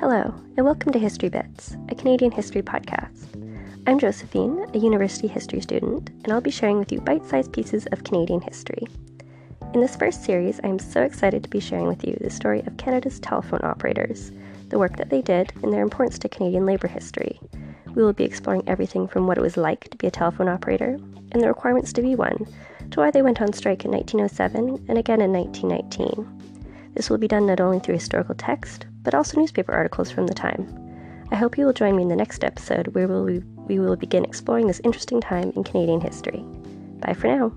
Hello, and welcome to History Bits, a Canadian history podcast. I'm Josephine, a university history student, and I'll be sharing with you bite sized pieces of Canadian history. In this first series, I am so excited to be sharing with you the story of Canada's telephone operators, the work that they did, and their importance to Canadian labour history. We will be exploring everything from what it was like to be a telephone operator, and the requirements to be one, to why they went on strike in 1907 and again in 1919. This will be done not only through historical text, but also newspaper articles from the time. I hope you will join me in the next episode where we will begin exploring this interesting time in Canadian history. Bye for now.